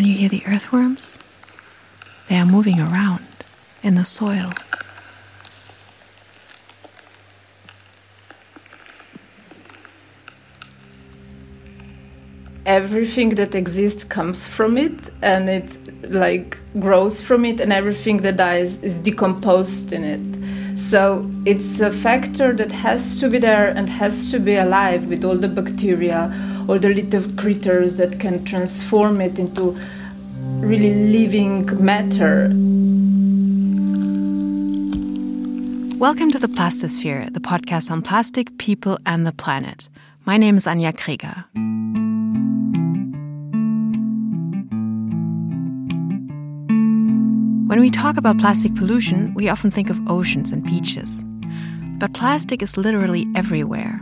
Can you hear the earthworms? They are moving around in the soil. everything that exists comes from it and it like grows from it and everything that dies is decomposed in it so it's a factor that has to be there and has to be alive with all the bacteria all the little critters that can transform it into really living matter Welcome to the Plastosphere, the podcast on plastic, people, and the planet. My name is Anja Krieger. When we talk about plastic pollution, we often think of oceans and beaches. But plastic is literally everywhere.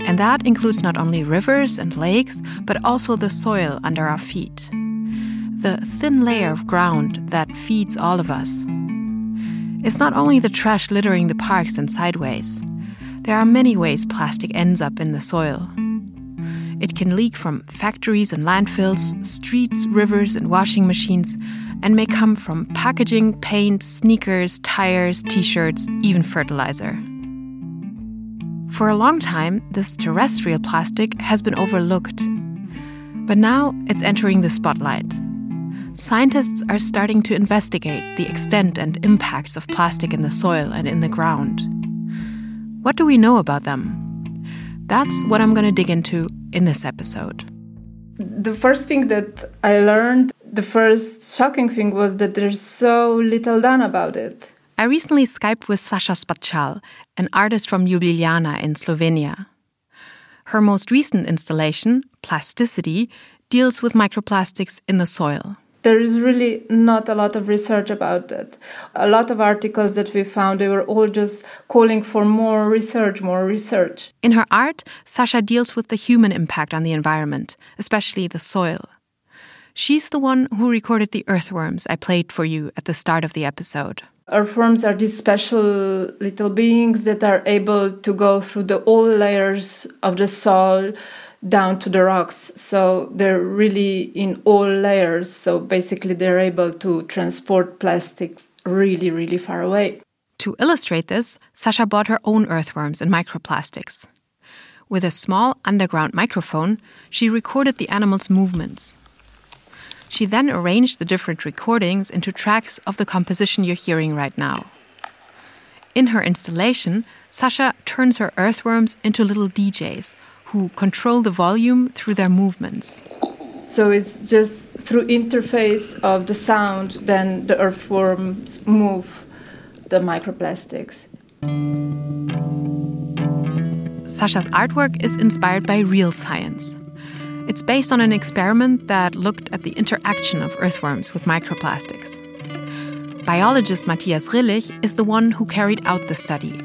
And that includes not only rivers and lakes, but also the soil under our feet. The thin layer of ground that feeds all of us. It's not only the trash littering the parks and sideways. There are many ways plastic ends up in the soil. It can leak from factories and landfills, streets, rivers, and washing machines, and may come from packaging, paint, sneakers, tires, t shirts, even fertilizer. For a long time, this terrestrial plastic has been overlooked. But now it's entering the spotlight. Scientists are starting to investigate the extent and impacts of plastic in the soil and in the ground. What do we know about them? That's what I'm going to dig into in this episode. The first thing that I learned the first shocking thing was that there's so little done about it. I recently Skyped with Sasha Spačal, an artist from Ljubljana in Slovenia. Her most recent installation, Plasticity, deals with microplastics in the soil. There is really not a lot of research about that. A lot of articles that we found, they were all just calling for more research, more research. In her art, Sasha deals with the human impact on the environment, especially the soil. She's the one who recorded the earthworms I played for you at the start of the episode. Earthworms are these special little beings that are able to go through the all layers of the soil down to the rocks. So they're really in all layers. So basically, they're able to transport plastics really, really far away. To illustrate this, Sasha bought her own earthworms and microplastics. With a small underground microphone, she recorded the animals' movements. She then arranged the different recordings into tracks of the composition you're hearing right now. In her installation, Sasha turns her earthworms into little DJs who control the volume through their movements. So it's just through interface of the sound, then the earthworms move the microplastics. Sasha's artwork is inspired by real science. It's based on an experiment that looked at the interaction of earthworms with microplastics. Biologist Matthias Rillig is the one who carried out the study.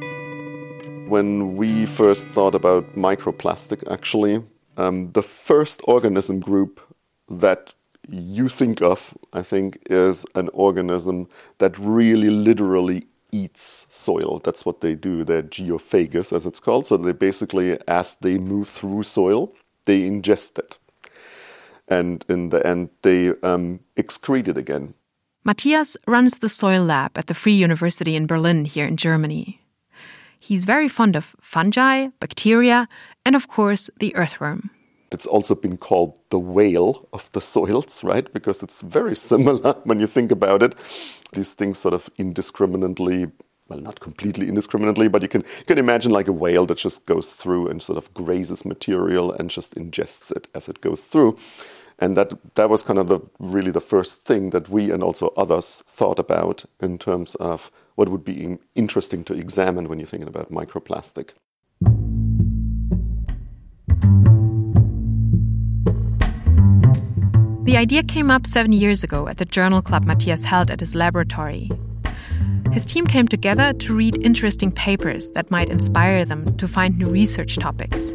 When we first thought about microplastic, actually, um, the first organism group that you think of, I think, is an organism that really literally eats soil. That's what they do. They're geophagous, as it's called. So they basically, as they move through soil, they ingest it. And in the end, they um, excrete it again. Matthias runs the soil lab at the Free University in Berlin, here in Germany. He's very fond of fungi, bacteria, and of course, the earthworm. It's also been called the whale of the soils, right? Because it's very similar when you think about it. These things sort of indiscriminately well, not completely indiscriminately, but you can you can imagine like a whale that just goes through and sort of grazes material and just ingests it as it goes through. And that that was kind of the really the first thing that we and also others thought about in terms of what would be interesting to examine when you're thinking about microplastic. The idea came up seven years ago at the journal club Matthias held at his laboratory. His team came together to read interesting papers that might inspire them to find new research topics.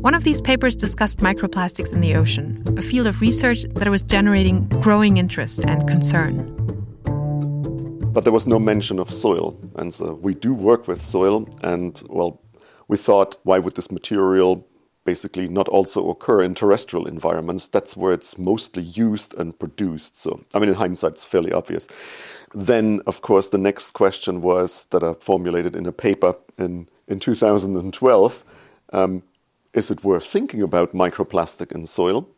One of these papers discussed microplastics in the ocean, a field of research that was generating growing interest and concern. But there was no mention of soil. And so we do work with soil. And well, we thought, why would this material basically not also occur in terrestrial environments. That's where it's mostly used and produced. So, I mean, in hindsight, it's fairly obvious. Then, of course, the next question was that I formulated in a paper in, in 2012 um, is it worth thinking about microplastic in soil?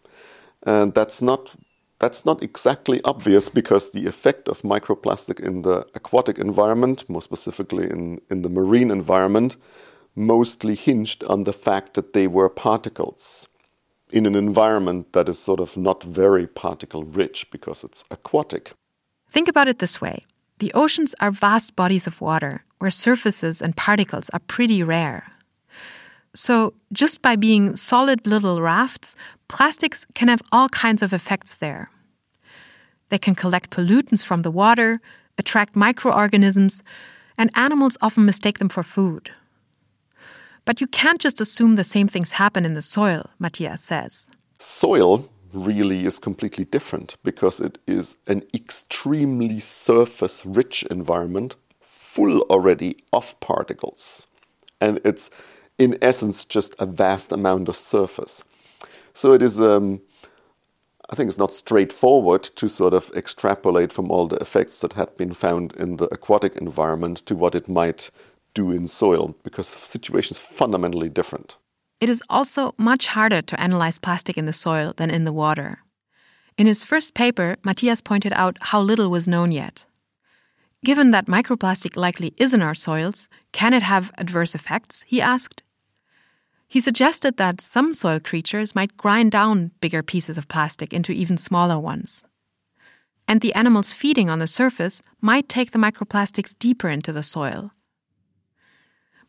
And that's not that's not exactly obvious because the effect of microplastic in the aquatic environment, more specifically in, in the marine environment, mostly hinged on the fact that they were particles in an environment that is sort of not very particle rich because it's aquatic. Think about it this way the oceans are vast bodies of water where surfaces and particles are pretty rare. So, just by being solid little rafts, plastics can have all kinds of effects there. They can collect pollutants from the water, attract microorganisms, and animals often mistake them for food. But you can't just assume the same things happen in the soil, Matthias says. Soil really is completely different because it is an extremely surface rich environment full already of particles. And it's in essence just a vast amount of surface. So it is, um, I think it's not straightforward to sort of extrapolate from all the effects that had been found in the aquatic environment to what it might do in soil because the situation is fundamentally different. It is also much harder to analyze plastic in the soil than in the water. In his first paper, Matthias pointed out how little was known yet. Given that microplastic likely is in our soils, can it have adverse effects? He asked. He suggested that some soil creatures might grind down bigger pieces of plastic into even smaller ones. And the animals feeding on the surface might take the microplastics deeper into the soil,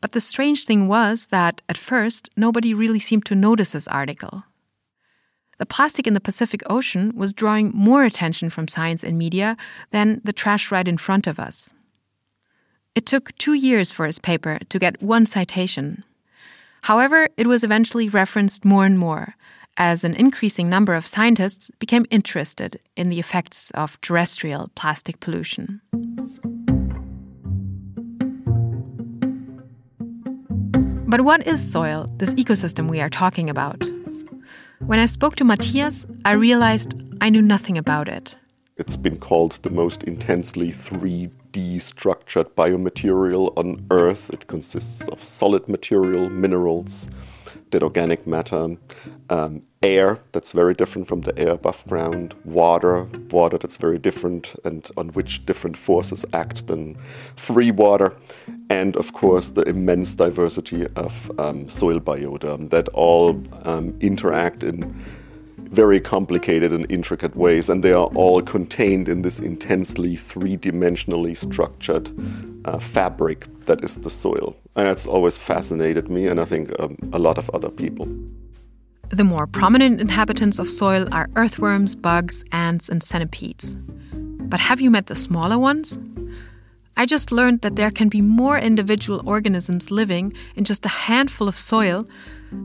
but the strange thing was that, at first, nobody really seemed to notice this article. The plastic in the Pacific Ocean was drawing more attention from science and media than the trash right in front of us. It took two years for his paper to get one citation. However, it was eventually referenced more and more as an increasing number of scientists became interested in the effects of terrestrial plastic pollution. But what is soil, this ecosystem we are talking about? When I spoke to Matthias, I realized I knew nothing about it. It's been called the most intensely 3D structured biomaterial on Earth. It consists of solid material, minerals, dead organic matter, um, air that's very different from the air above ground, water, water that's very different and on which different forces act than free water, and of course the immense diversity of um, soil biota that all um, interact in very complicated and intricate ways, and they are all contained in this intensely three dimensionally structured uh, fabric that is the soil. And that's always fascinated me, and I think um, a lot of other people. The more prominent inhabitants of soil are earthworms, bugs, ants, and centipedes. But have you met the smaller ones? I just learned that there can be more individual organisms living in just a handful of soil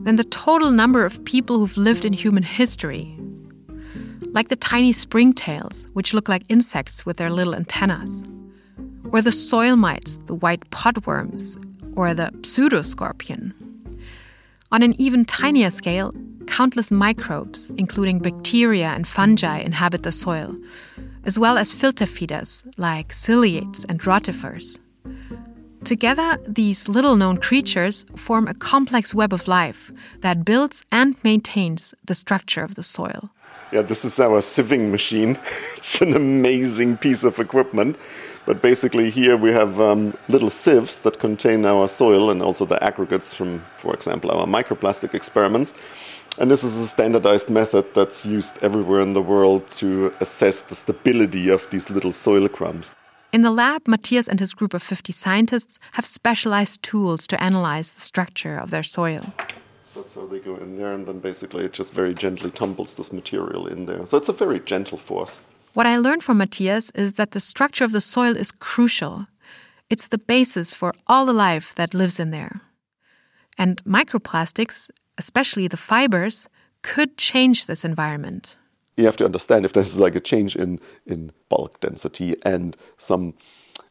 than the total number of people who've lived in human history. Like the tiny springtails, which look like insects with their little antennas, or the soil mites, the white potworms, or the pseudoscorpion. On an even tinier scale, countless microbes, including bacteria and fungi, inhabit the soil, as well as filter feeders like ciliates and rotifers. Together, these little known creatures form a complex web of life that builds and maintains the structure of the soil. Yeah, this is our sieving machine. it's an amazing piece of equipment. But basically, here we have um, little sieves that contain our soil and also the aggregates from, for example, our microplastic experiments. And this is a standardized method that's used everywhere in the world to assess the stability of these little soil crumbs. In the lab, Matthias and his group of 50 scientists have specialized tools to analyze the structure of their soil. That's how they go in there, and then basically it just very gently tumbles this material in there. So it's a very gentle force. What I learned from Matthias is that the structure of the soil is crucial. It's the basis for all the life that lives in there. And microplastics, especially the fibers, could change this environment. You have to understand if there's like a change in, in bulk density and some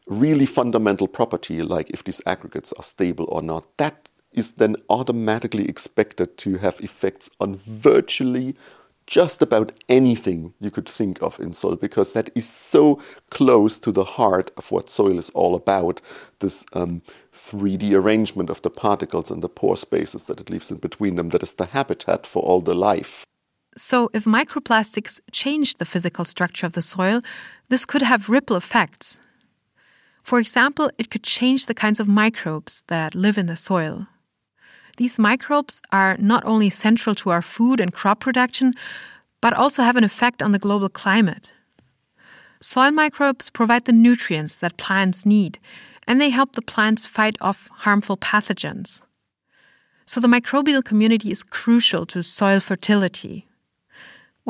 really fundamental property, like if these aggregates are stable or not, that is then automatically expected to have effects on virtually just about anything you could think of in soil because that is so close to the heart of what soil is all about this um, 3D arrangement of the particles and the pore spaces that it leaves in between them that is the habitat for all the life. So, if microplastics change the physical structure of the soil, this could have ripple effects. For example, it could change the kinds of microbes that live in the soil. These microbes are not only central to our food and crop production, but also have an effect on the global climate. Soil microbes provide the nutrients that plants need, and they help the plants fight off harmful pathogens. So the microbial community is crucial to soil fertility.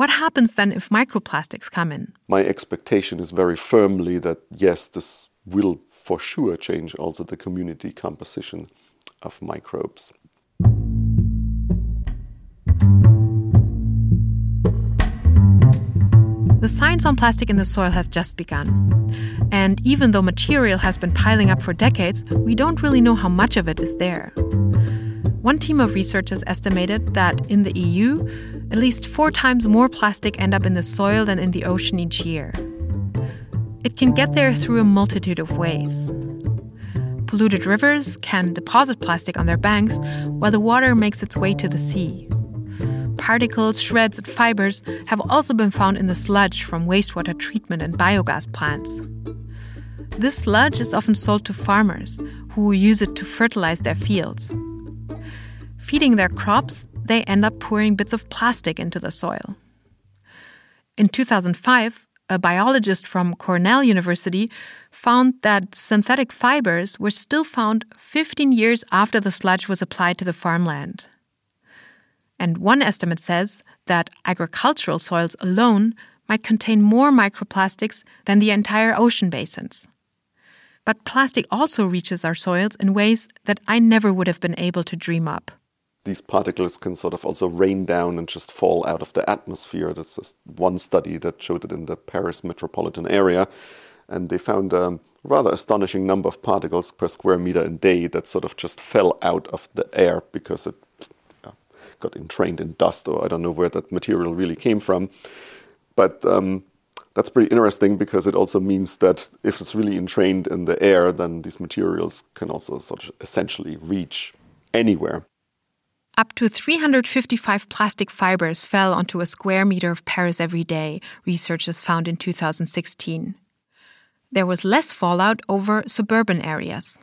What happens then if microplastics come in? My expectation is very firmly that yes, this will for sure change also the community composition of microbes. The science on plastic in the soil has just begun. And even though material has been piling up for decades, we don't really know how much of it is there. One team of researchers estimated that in the EU, at least four times more plastic end up in the soil than in the ocean each year. It can get there through a multitude of ways. Polluted rivers can deposit plastic on their banks while the water makes its way to the sea particles, shreds, and fibers have also been found in the sludge from wastewater treatment and biogas plants. This sludge is often sold to farmers who use it to fertilize their fields. Feeding their crops, they end up pouring bits of plastic into the soil. In 2005, a biologist from Cornell University found that synthetic fibers were still found 15 years after the sludge was applied to the farmland. And one estimate says that agricultural soils alone might contain more microplastics than the entire ocean basins. But plastic also reaches our soils in ways that I never would have been able to dream up. These particles can sort of also rain down and just fall out of the atmosphere. That's just one study that showed it in the Paris metropolitan area. And they found a rather astonishing number of particles per square meter a day that sort of just fell out of the air because it got entrained in dust, or I don't know where that material really came from. But um, that's pretty interesting because it also means that if it's really entrained in the air, then these materials can also sort of essentially reach anywhere. Up to 355 plastic fibers fell onto a square meter of Paris every day, researchers found in 2016. There was less fallout over suburban areas.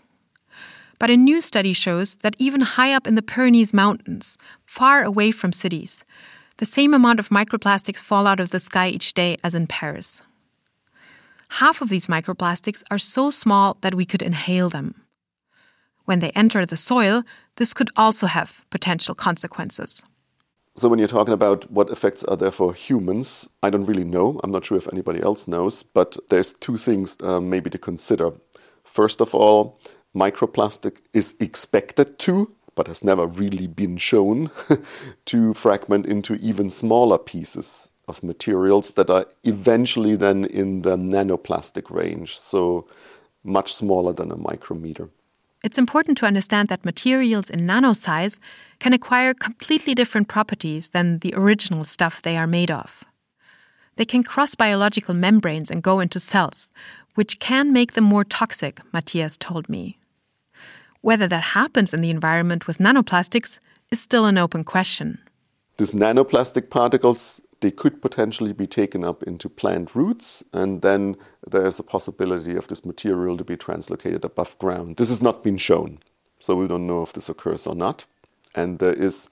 But a new study shows that even high up in the Pyrenees Mountains, far away from cities, the same amount of microplastics fall out of the sky each day as in Paris. Half of these microplastics are so small that we could inhale them. When they enter the soil, this could also have potential consequences. So, when you're talking about what effects are there for humans, I don't really know. I'm not sure if anybody else knows, but there's two things uh, maybe to consider. First of all, microplastic is expected to, but has never really been shown, to fragment into even smaller pieces of materials that are eventually then in the nanoplastic range, so much smaller than a micrometer. It's important to understand that materials in nano size can acquire completely different properties than the original stuff they are made of. They can cross biological membranes and go into cells, which can make them more toxic, Matthias told me. Whether that happens in the environment with nanoplastics is still an open question. These nanoplastic particles they could potentially be taken up into plant roots, and then there's a possibility of this material to be translocated above ground. This has not been shown, so we don't know if this occurs or not. And there is,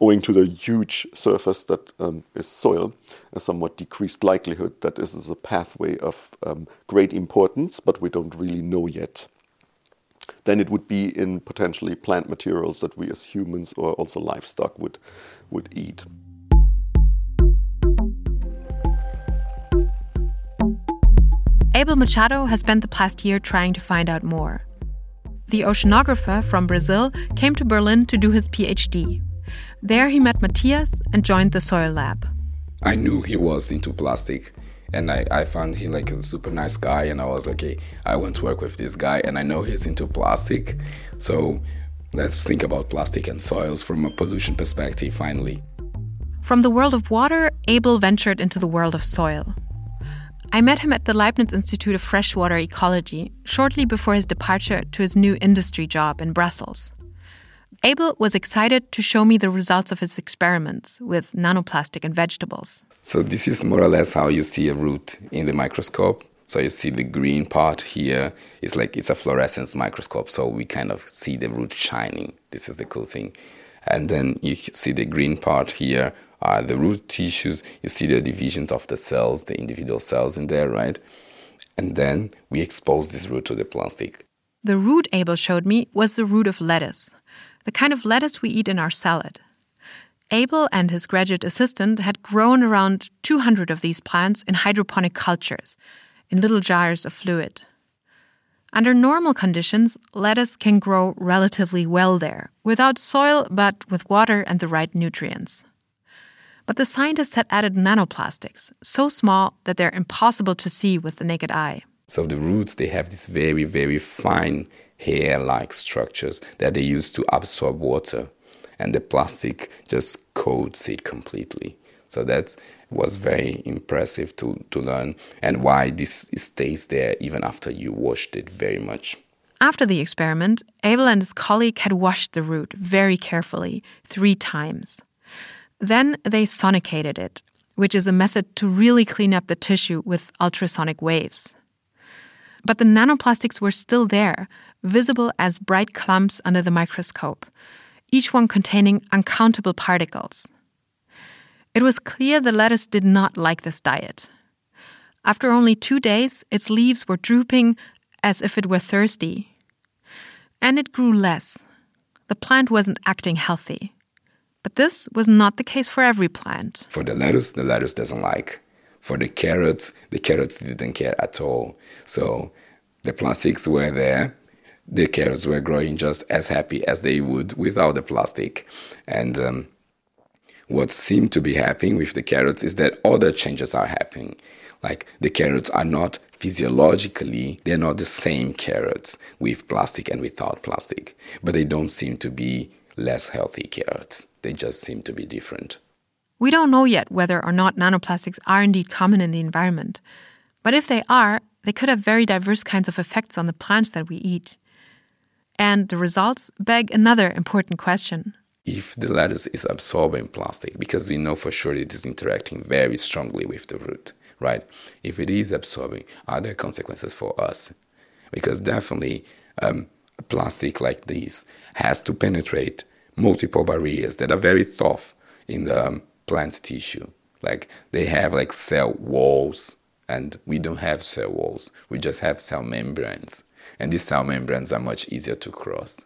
owing to the huge surface that um, is soil, a somewhat decreased likelihood that this is a pathway of um, great importance, but we don't really know yet then it would be in potentially plant materials that we as humans or also livestock would, would eat. Abel Machado has spent the past year trying to find out more. The oceanographer from Brazil came to Berlin to do his PhD. There he met Matthias and joined the soil lab. I knew he was into plastic and I, I found him like a super nice guy and i was like okay i want to work with this guy and i know he's into plastic so Let's think about plastic and soils from a pollution perspective finally. From the world of water, Abel ventured into the world of soil. I met him at the Leibniz Institute of Freshwater Ecology shortly before his departure to his new industry job in Brussels. Abel was excited to show me the results of his experiments with nanoplastic and vegetables. So, this is more or less how you see a root in the microscope. So, you see the green part here is like it's a fluorescence microscope, so we kind of see the root shining. This is the cool thing. And then you see the green part here the root tissues, you see the divisions of the cells, the individual cells in there, right? And then we expose this root to the plastic. The root Abel showed me was the root of lettuce, the kind of lettuce we eat in our salad. Abel and his graduate assistant had grown around 200 of these plants in hydroponic cultures, in little jars of fluid. Under normal conditions, lettuce can grow relatively well there, without soil but with water and the right nutrients. But the scientists had added nanoplastics, so small that they're impossible to see with the naked eye. So the roots, they have these very, very fine hair-like structures that they use to absorb water. And the plastic just coats it completely. So that was very impressive to, to learn and why this stays there even after you washed it very much. After the experiment, Abel and his colleague had washed the root very carefully, three times. Then they sonicated it, which is a method to really clean up the tissue with ultrasonic waves. But the nanoplastics were still there, visible as bright clumps under the microscope, each one containing uncountable particles. It was clear the lettuce did not like this diet. After only two days, its leaves were drooping as if it were thirsty. And it grew less. The plant wasn't acting healthy. But this was not the case for every plant. For the lettuce, the lettuce doesn't like. For the carrots, the carrots didn't care at all. So the plastics were there. The carrots were growing just as happy as they would without the plastic. And um, what seemed to be happening with the carrots is that other changes are happening. Like the carrots are not physiologically, they're not the same carrots with plastic and without plastic, but they don't seem to be less healthy carrots. They just seem to be different. We don't know yet whether or not nanoplastics are indeed common in the environment. But if they are, they could have very diverse kinds of effects on the plants that we eat. And the results beg another important question. If the lettuce is absorbing plastic, because we know for sure it is interacting very strongly with the root, right? If it is absorbing, are there consequences for us? Because definitely, um, plastic like this has to penetrate multiple barriers that are very tough in the um, plant tissue. Like they have like cell walls, and we don't have cell walls. We just have cell membranes, and these cell membranes are much easier to cross.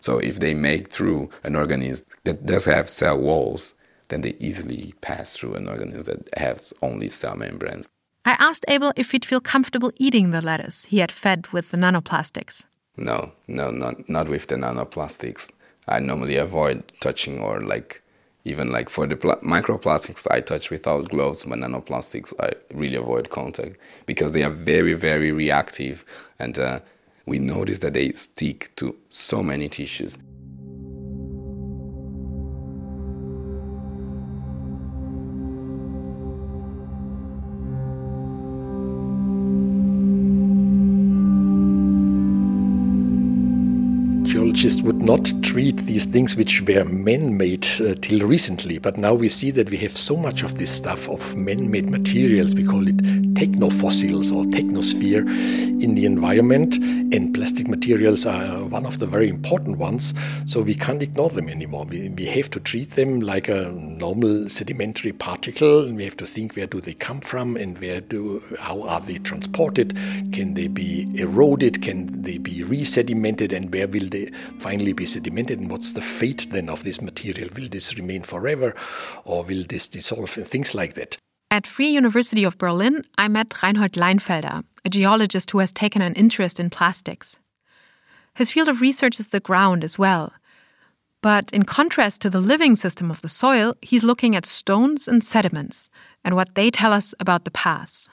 So if they make through an organism that does have cell walls, then they easily pass through an organism that has only cell membranes. I asked Abel if he'd feel comfortable eating the lettuce he had fed with the nanoplastics. No, no, not not with the nanoplastics. I normally avoid touching or like even like for the pl- microplastics I touch without gloves, but nanoplastics I really avoid contact because they are very very reactive, and uh, we notice that they stick to so many tissues. geologists would not treat these things which were man-made uh, till recently. But now we see that we have so much of this stuff of man-made materials. We call it technofossils or technosphere in the environment, and plastic materials are one of the very important ones. So we can't ignore them anymore. We, we have to treat them like a normal sedimentary particle, and we have to think where do they come from and where do how are they transported? Can they be eroded? Can they be resedimented? And where will they finally be sedimented? And what's the fate then of this material? Will this remain forever, or will this dissolve? And things like that. At Free University of Berlin, I met Reinhold Leinfelder, a geologist who has taken an interest in plastics. His field of research is the ground as well. But in contrast to the living system of the soil, he's looking at stones and sediments and what they tell us about the past.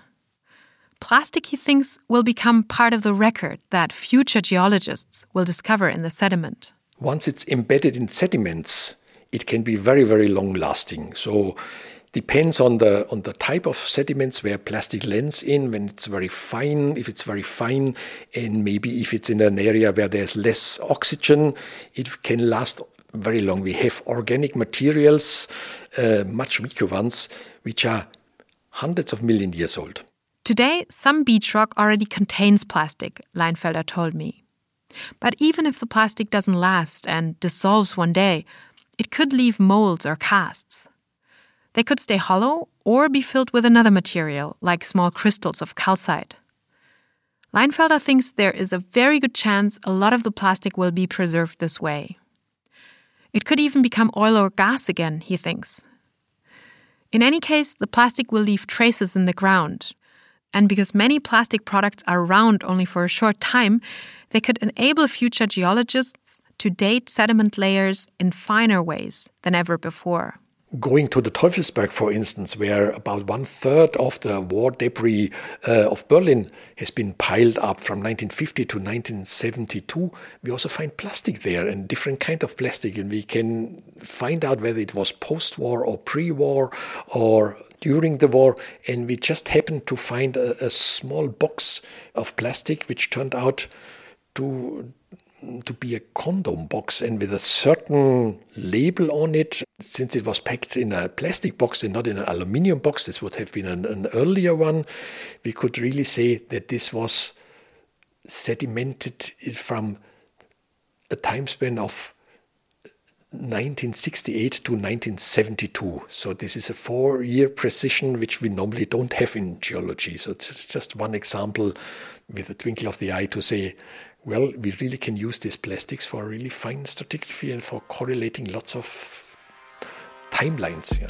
Plastic, he thinks, will become part of the record that future geologists will discover in the sediment. once it's embedded in sediments, it can be very, very long lasting. So depends on the on the type of sediments where plastic lands in when it's very fine if it's very fine and maybe if it's in an area where there's less oxygen it can last very long we have organic materials uh, much weaker ones which are hundreds of million years old today some beach rock already contains plastic leinfelder told me but even if the plastic doesn't last and dissolves one day it could leave molds or casts they could stay hollow or be filled with another material, like small crystals of calcite. Leinfelder thinks there is a very good chance a lot of the plastic will be preserved this way. It could even become oil or gas again, he thinks. In any case, the plastic will leave traces in the ground. And because many plastic products are around only for a short time, they could enable future geologists to date sediment layers in finer ways than ever before. Going to the Teufelsberg, for instance, where about one third of the war debris uh, of Berlin has been piled up from 1950 to 1972, we also find plastic there and different kind of plastic, and we can find out whether it was post-war or pre-war or during the war. And we just happened to find a, a small box of plastic, which turned out to to be a condom box and with a certain label on it. Since it was packed in a plastic box and not in an aluminium box, this would have been an, an earlier one. We could really say that this was sedimented from a time span of 1968 to 1972. So this is a four-year precision which we normally don't have in geology. So it's just one example with a twinkle of the eye to say well, we really can use these plastics for really fine stratigraphy and for correlating lots of timelines. Yeah.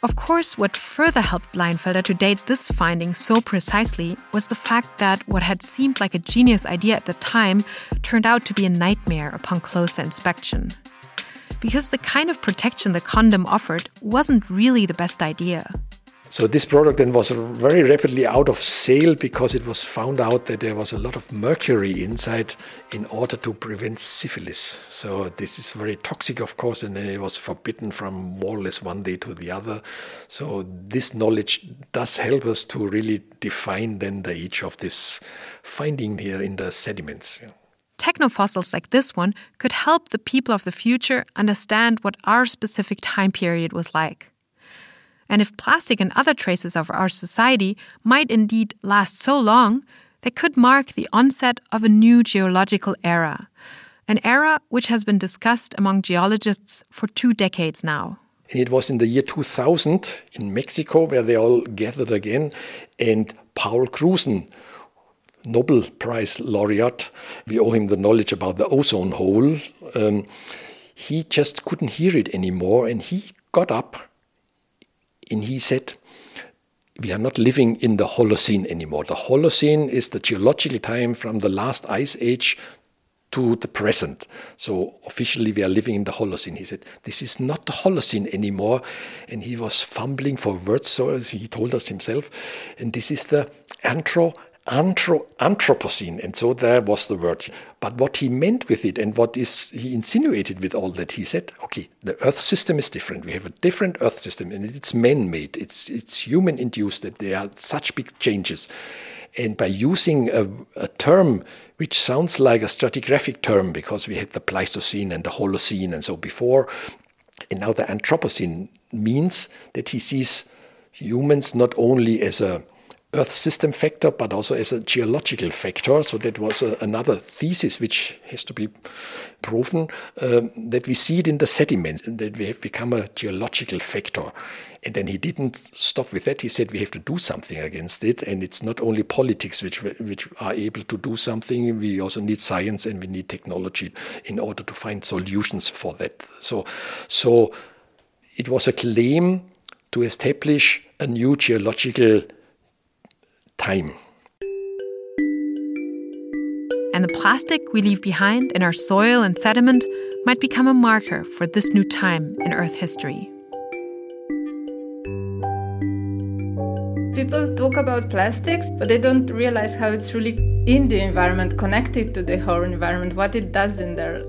Of course, what further helped Leinfelder to date this finding so precisely was the fact that what had seemed like a genius idea at the time turned out to be a nightmare upon closer inspection. Because the kind of protection the condom offered wasn't really the best idea. So this product then was very rapidly out of sale because it was found out that there was a lot of mercury inside in order to prevent syphilis. So this is very toxic, of course, and then it was forbidden from more or less one day to the other. So this knowledge does help us to really define then the age of this finding here in the sediments. Technofossils like this one could help the people of the future understand what our specific time period was like. And if plastic and other traces of our society might indeed last so long, they could mark the onset of a new geological era, an era which has been discussed among geologists for two decades now. It was in the year 2000 in Mexico where they all gathered again, and Paul Crutzen, Nobel Prize laureate, we owe him the knowledge about the ozone hole. Um, he just couldn't hear it anymore, and he got up and he said, we are not living in the Holocene anymore. The Holocene is the geological time from the last ice age to the present. So officially we are living in the Holocene. He said, this is not the Holocene anymore. And he was fumbling for words, so he told us himself. And this is the Anthro Anthro Anthropocene, and so there was the word. But what he meant with it and what is he insinuated with all that, he said, okay, the Earth system is different. We have a different Earth system, and it's man-made. It's it's human-induced that there are such big changes. And by using a, a term which sounds like a stratigraphic term, because we had the Pleistocene and the Holocene, and so before, and now the Anthropocene means that he sees humans not only as a Earth system factor, but also as a geological factor. So that was a, another thesis which has to be proven um, that we see it in the sediments and that we have become a geological factor. And then he didn't stop with that. He said we have to do something against it, and it's not only politics which which are able to do something. We also need science and we need technology in order to find solutions for that. So, so it was a claim to establish a new geological time. And the plastic we leave behind in our soil and sediment might become a marker for this new time in Earth history. People talk about plastics, but they don't realize how it's really in the environment, connected to the whole environment, what it does in there.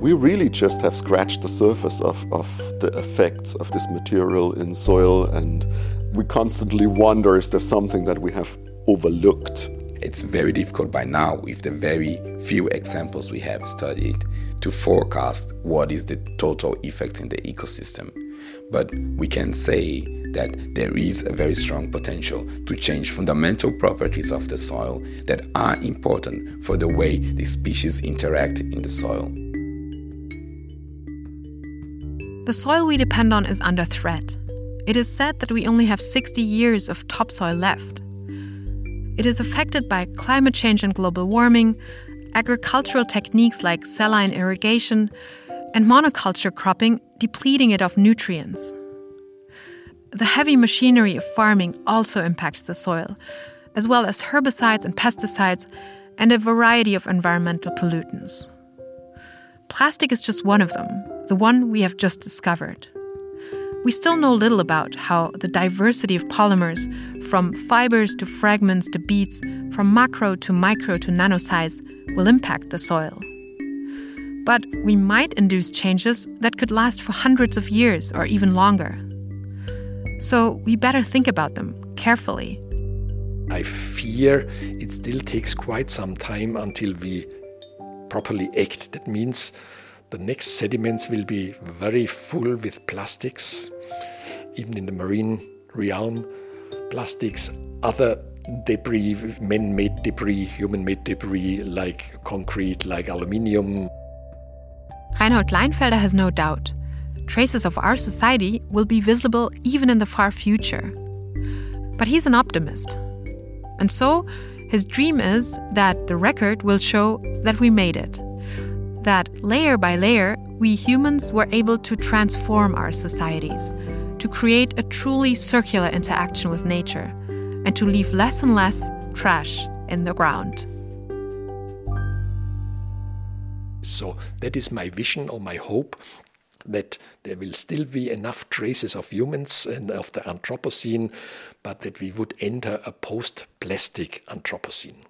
We really just have scratched the surface of, of the effects of this material in soil, and we constantly wonder is there something that we have overlooked? It's very difficult by now, with the very few examples we have studied, to forecast what is the total effect in the ecosystem. But we can say that there is a very strong potential to change fundamental properties of the soil that are important for the way the species interact in the soil. The soil we depend on is under threat. It is said that we only have 60 years of topsoil left. It is affected by climate change and global warming, agricultural techniques like saline irrigation, and monoculture cropping depleting it of nutrients. The heavy machinery of farming also impacts the soil, as well as herbicides and pesticides, and a variety of environmental pollutants. Plastic is just one of them, the one we have just discovered. We still know little about how the diversity of polymers, from fibers to fragments to beads, from macro to micro to nano size, will impact the soil. But we might induce changes that could last for hundreds of years or even longer. So we better think about them carefully. I fear it still takes quite some time until we properly act. That means the next sediments will be very full with plastics, even in the marine realm. Plastics, other debris, man made debris, human made debris like concrete, like aluminium. Reinhold Leinfelder has no doubt. Traces of our society will be visible even in the far future. But he's an optimist. And so, his dream is that the record will show that we made it that layer by layer, we humans were able to transform our societies, to create a truly circular interaction with nature, and to leave less and less trash in the ground. So, that is my vision or my hope that there will still be enough traces of humans and of the Anthropocene, but that we would enter a post plastic Anthropocene.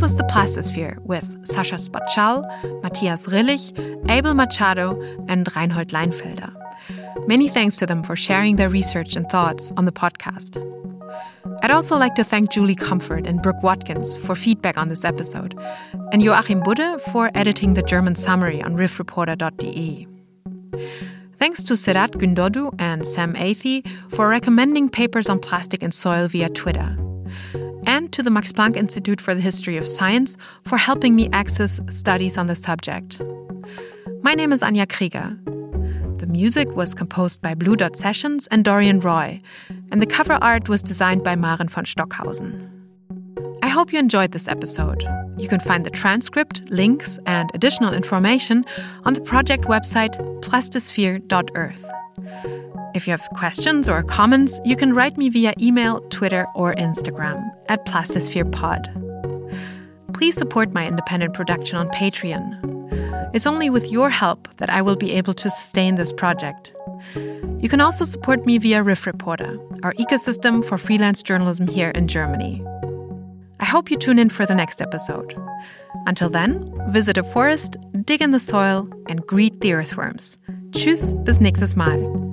Was The Plastosphere with Sascha Spačal, Matthias Rillig, Abel Machado, and Reinhold Leinfelder. Many thanks to them for sharing their research and thoughts on the podcast. I'd also like to thank Julie Comfort and Brooke Watkins for feedback on this episode, and Joachim Budde for editing the German summary on riffreporter.de. Thanks to Sedat Gündoğdu and Sam Athey for recommending papers on plastic and soil via Twitter and to the Max Planck Institute for the History of Science for helping me access studies on the subject. My name is Anja Krieger. The music was composed by Blue Dot Sessions and Dorian Roy, and the cover art was designed by Maren von Stockhausen. I hope you enjoyed this episode. You can find the transcript, links, and additional information on the project website plastosphere.earth. If you have questions or comments, you can write me via email, Twitter, or Instagram at PlastospherePod. Please support my independent production on Patreon. It's only with your help that I will be able to sustain this project. You can also support me via Riff Reporter, our ecosystem for freelance journalism here in Germany. I hope you tune in for the next episode. Until then, visit a forest, dig in the soil, and greet the earthworms. Tschüss, bis nächstes Mal.